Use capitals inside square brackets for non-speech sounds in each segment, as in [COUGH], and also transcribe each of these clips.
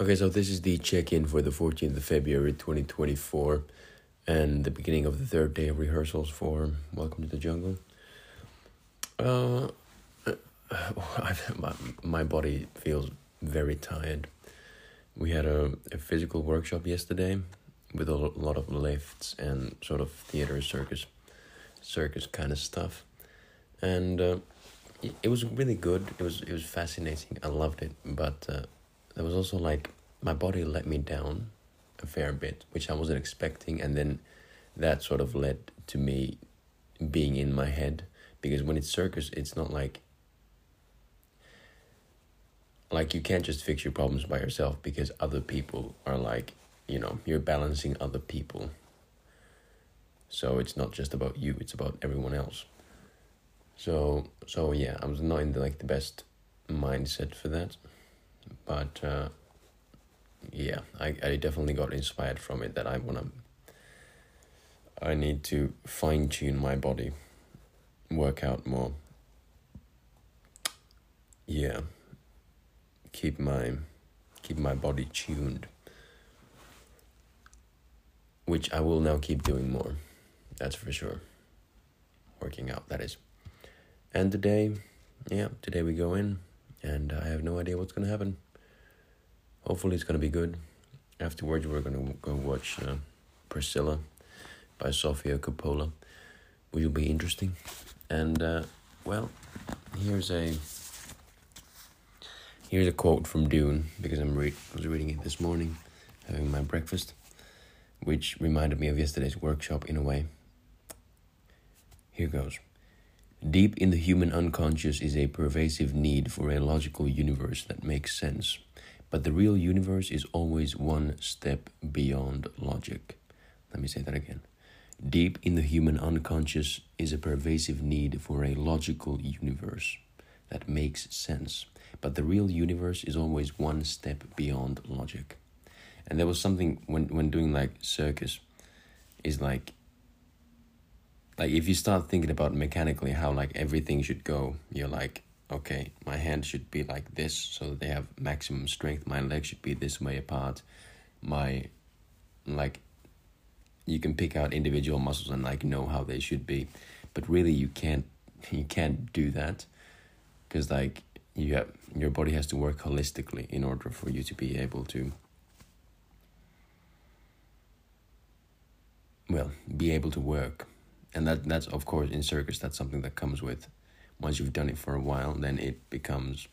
Okay, so this is the check in for the 14th of February 2024 and the beginning of the third day of rehearsals for Welcome to the Jungle. Uh, [LAUGHS] my, my body feels very tired. We had a, a physical workshop yesterday with a lot of lifts and sort of theater circus, circus kind of stuff. And uh, it, was really good. It was it was fascinating. I loved it, but uh, there was also like my body let me down a fair bit, which I wasn't expecting, and then that sort of led to me being in my head because when it's circus, it's not like like you can't just fix your problems by yourself because other people are like you know you're balancing other people. So it's not just about you it's about everyone else. So so yeah i was not in the, like the best mindset for that but uh yeah i i definitely got inspired from it that i want to i need to fine tune my body work out more. Yeah keep my keep my body tuned which I will now keep doing more that's for sure. Working out that is. And today yeah today we go in and I have no idea what's to happen hopefully it's going to be good afterwards we're going to go watch uh, Priscilla by Sofia Coppola which will be interesting and uh, well here's a Here's a quote from Dune because I'm re- I was reading it this morning, having my breakfast, which reminded me of yesterday's workshop in a way. Here goes. Deep in the human unconscious is a pervasive need for a logical universe that makes sense, but the real universe is always one step beyond logic. Let me say that again. Deep in the human unconscious is a pervasive need for a logical universe that makes sense, but the real universe is always one step beyond logic. And there was something when when doing like circus is like like if you start thinking about mechanically how like everything should go, you're like, okay, my hand should be like this so they have maximum strength, my legs should be this way apart, my like you can pick out individual muscles and like know how they should be. But really you can't [LAUGHS] you can't do that because like you have your body has to work holistically in order for you to be able to well be able to work. And that that's of course in circus that's something that comes with once you've done it for a while then it becomes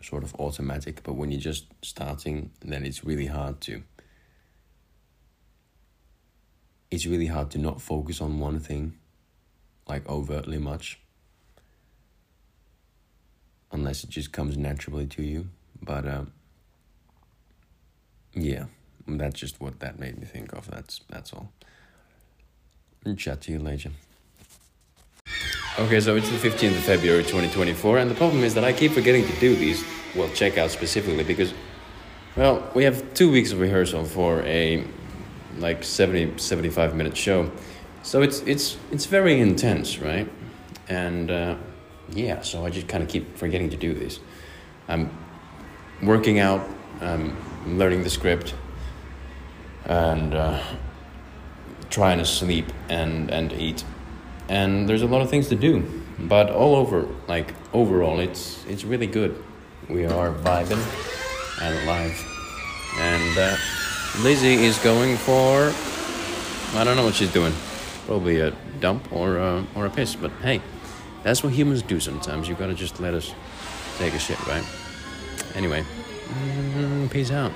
sort of automatic but when you're just starting then it's really hard to it's really hard to not focus on one thing like overtly much unless it just comes naturally to you. But um, yeah, that's just what that made me think of. That's that's all. Chat to you later. Okay, so it's the 15th of February 2024, and the problem is that I keep forgetting to do these, well, check out specifically, because, well, we have two weeks of rehearsal for a like 70, 75 minute show. So it's, it's, it's very intense, right? And uh, yeah, so I just kind of keep forgetting to do this. I'm working out, I'm learning the script, and uh, trying to sleep and, and eat. And there's a lot of things to do, but all over, like overall, it's it's really good. We are vibing and live, and uh, Lizzie is going for I don't know what she's doing, probably a dump or uh, or a piss. But hey, that's what humans do sometimes. You gotta just let us take a shit, right? Anyway, mm, peace out.